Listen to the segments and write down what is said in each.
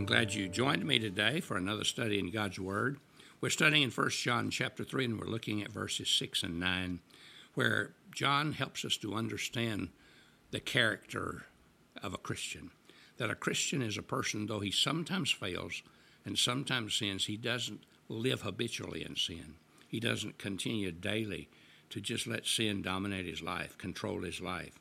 I'm glad you joined me today for another study in God's Word. We're studying in 1 John chapter 3 and we're looking at verses 6 and 9 where John helps us to understand the character of a Christian. That a Christian is a person though he sometimes fails and sometimes sins, he doesn't live habitually in sin. He doesn't continue daily to just let sin dominate his life, control his life,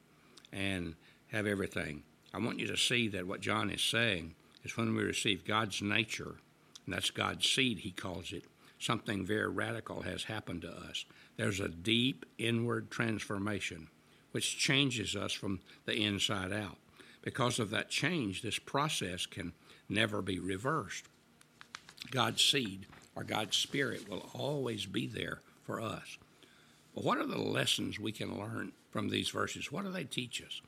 and have everything. I want you to see that what John is saying is when we receive God's nature, and that's God's seed, he calls it, something very radical has happened to us. There's a deep inward transformation which changes us from the inside out. Because of that change, this process can never be reversed. God's seed or God's spirit will always be there for us. But what are the lessons we can learn from these verses? What do they teach us?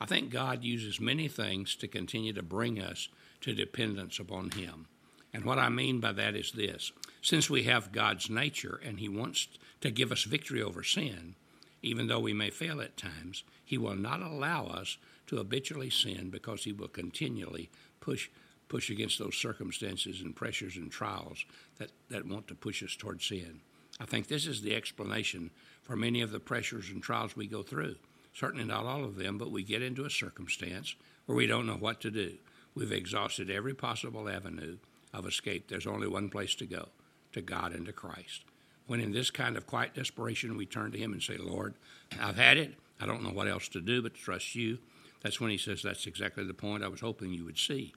I think God uses many things to continue to bring us to dependence upon Him. And what I mean by that is this since we have God's nature and He wants to give us victory over sin, even though we may fail at times, He will not allow us to habitually sin because He will continually push push against those circumstances and pressures and trials that, that want to push us toward sin. I think this is the explanation for many of the pressures and trials we go through. Certainly not all of them, but we get into a circumstance where we don't know what to do. We've exhausted every possible avenue of escape. There's only one place to go to God and to Christ. When in this kind of quiet desperation, we turn to Him and say, Lord, I've had it. I don't know what else to do but to trust you. That's when He says, That's exactly the point I was hoping you would see.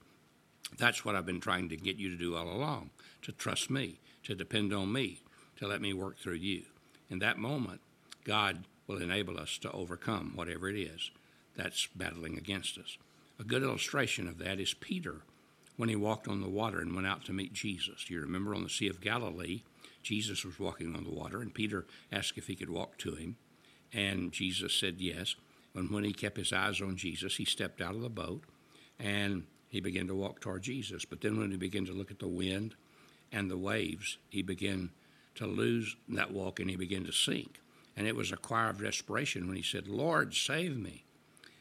That's what I've been trying to get you to do all along to trust me, to depend on me, to let me work through you. In that moment, God will enable us to overcome whatever it is that's battling against us. A good illustration of that is Peter when he walked on the water and went out to meet Jesus. You remember on the Sea of Galilee, Jesus was walking on the water, and Peter asked if he could walk to him, and Jesus said yes. And when he kept his eyes on Jesus, he stepped out of the boat and he began to walk toward Jesus. But then when he began to look at the wind and the waves, he began to lose that walk and he began to sink. And it was a cry of desperation when he said, Lord, save me.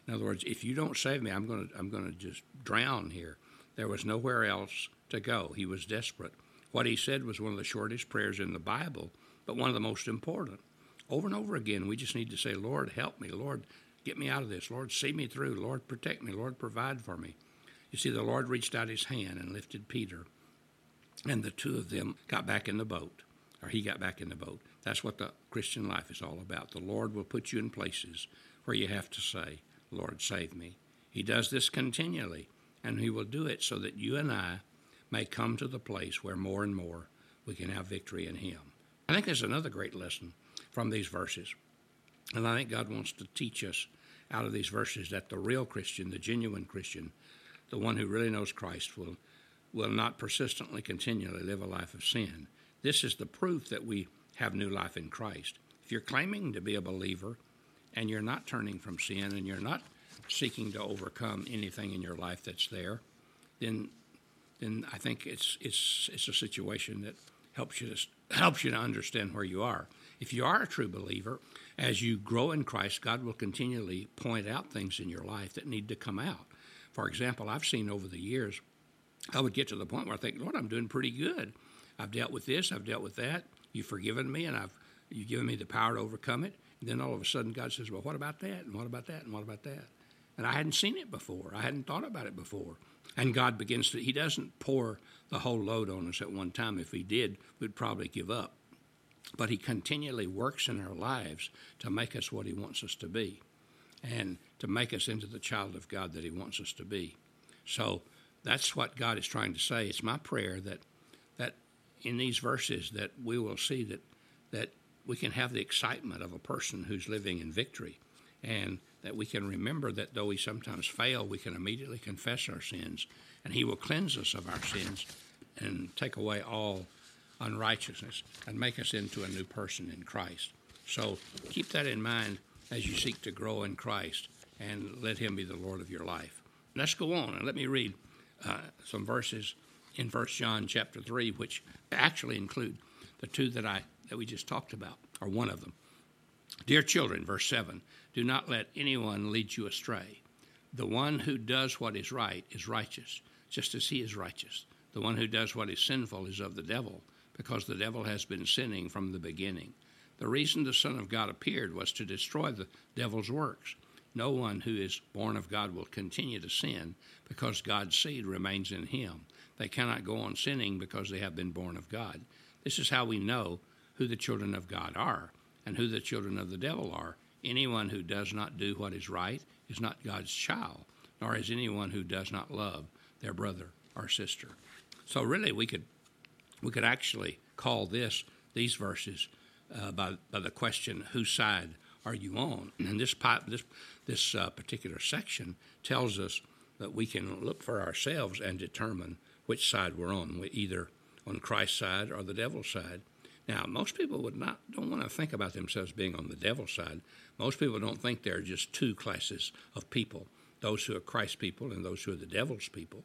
In other words, if you don't save me, I'm going to, I'm going to just drown here. There was nowhere else to go. He was desperate. What he said was one of the shortest prayers in the Bible, but one of the most important. Over and over again, we just need to say, Lord, help me. Lord, get me out of this. Lord, see me through. Lord, protect me. Lord, provide for me. You see, the Lord reached out his hand and lifted Peter, and the two of them got back in the boat, or he got back in the boat. That's what the Christian life is all about. The Lord will put you in places where you have to say, Lord, save me. He does this continually, and He will do it so that you and I may come to the place where more and more we can have victory in Him. I think there's another great lesson from these verses. And I think God wants to teach us out of these verses that the real Christian, the genuine Christian, the one who really knows Christ, will, will not persistently, continually live a life of sin. This is the proof that we have new life in Christ. If you're claiming to be a believer and you're not turning from sin and you're not seeking to overcome anything in your life that's there, then then I think it's it's it's a situation that helps you to helps you to understand where you are. If you are a true believer, as you grow in Christ, God will continually point out things in your life that need to come out. For example, I've seen over the years, I would get to the point where I think, Lord, I'm doing pretty good. I've dealt with this, I've dealt with that. You've forgiven me, and I've you've given me the power to overcome it. And then all of a sudden, God says, Well, what about that? And what about that? And what about that? And I hadn't seen it before. I hadn't thought about it before. And God begins to, He doesn't pour the whole load on us at one time. If He did, we'd probably give up. But He continually works in our lives to make us what He wants us to be and to make us into the child of God that He wants us to be. So that's what God is trying to say. It's my prayer that in these verses that we will see that that we can have the excitement of a person who's living in victory and that we can remember that though we sometimes fail, we can immediately confess our sins, and He will cleanse us of our sins and take away all unrighteousness and make us into a new person in Christ. So keep that in mind as you seek to grow in Christ and let Him be the Lord of your life. Let's go on and let me read uh, some verses in First John chapter 3, which actually include the two that I that we just talked about, or one of them. Dear children, verse 7 do not let anyone lead you astray. The one who does what is right is righteous, just as he is righteous. The one who does what is sinful is of the devil, because the devil has been sinning from the beginning. The reason the Son of God appeared was to destroy the devil's works. No one who is born of God will continue to sin because God's seed remains in him. They cannot go on sinning because they have been born of God. This is how we know who the children of God are and who the children of the devil are. Anyone who does not do what is right is not God's child, nor is anyone who does not love their brother or sister. So really, we could we could actually call this these verses uh, by by the question, "Whose side are you on?" And this this this uh, particular section tells us that we can look for ourselves and determine which side we're on. We're either on Christ's side or the devil's side. Now, most people would not don't want to think about themselves being on the devil's side. Most people don't think there are just two classes of people: those who are Christ's people and those who are the devil's people.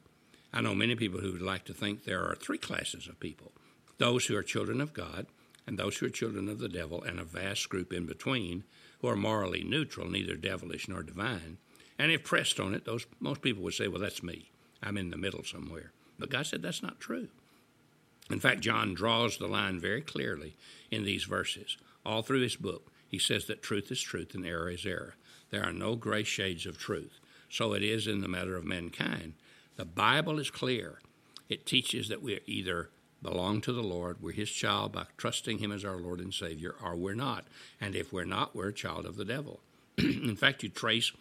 I know many people who would like to think there are three classes of people: those who are children of God, and those who are children of the devil, and a vast group in between who are morally neutral, neither devilish nor divine. And if pressed on it, those most people would say, "Well, that's me. I'm in the middle somewhere." But God said that's not true. In fact, John draws the line very clearly in these verses. All through his book, he says that truth is truth and error is error. There are no gray shades of truth. So it is in the matter of mankind. The Bible is clear. It teaches that we either belong to the Lord, we're his child by trusting him as our Lord and Savior, or we're not. And if we're not, we're a child of the devil. in fact, you trace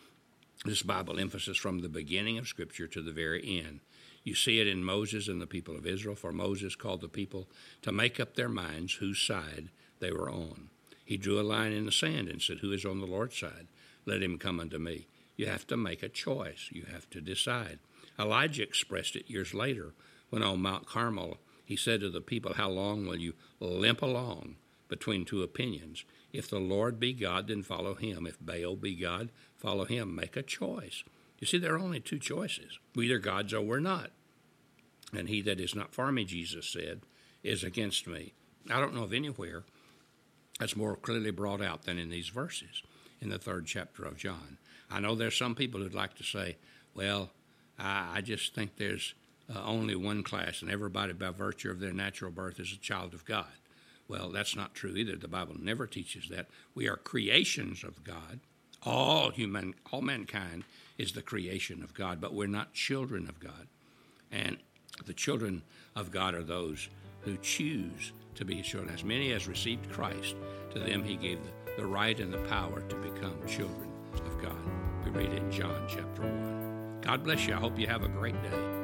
this Bible emphasis from the beginning of Scripture to the very end. You see it in Moses and the people of Israel, for Moses called the people to make up their minds whose side they were on. He drew a line in the sand and said, Who is on the Lord's side? Let him come unto me. You have to make a choice. You have to decide. Elijah expressed it years later when on Mount Carmel he said to the people, How long will you limp along between two opinions? If the Lord be God, then follow him. If Baal be God, follow him. Make a choice. You see, there are only two choices. We're either God's or we're not. And he that is not for me, Jesus said, is against me. I don't know of anywhere that's more clearly brought out than in these verses in the third chapter of John. I know there's some people who'd like to say, well, I, I just think there's uh, only one class, and everybody, by virtue of their natural birth, is a child of God. Well, that's not true either. The Bible never teaches that. We are creations of God. All human, all mankind is the creation of God, but we're not children of God. And the children of God are those who choose to be children. As many as received Christ, to them he gave the, the right and the power to become children of God. We read in John chapter 1. God bless you. I hope you have a great day.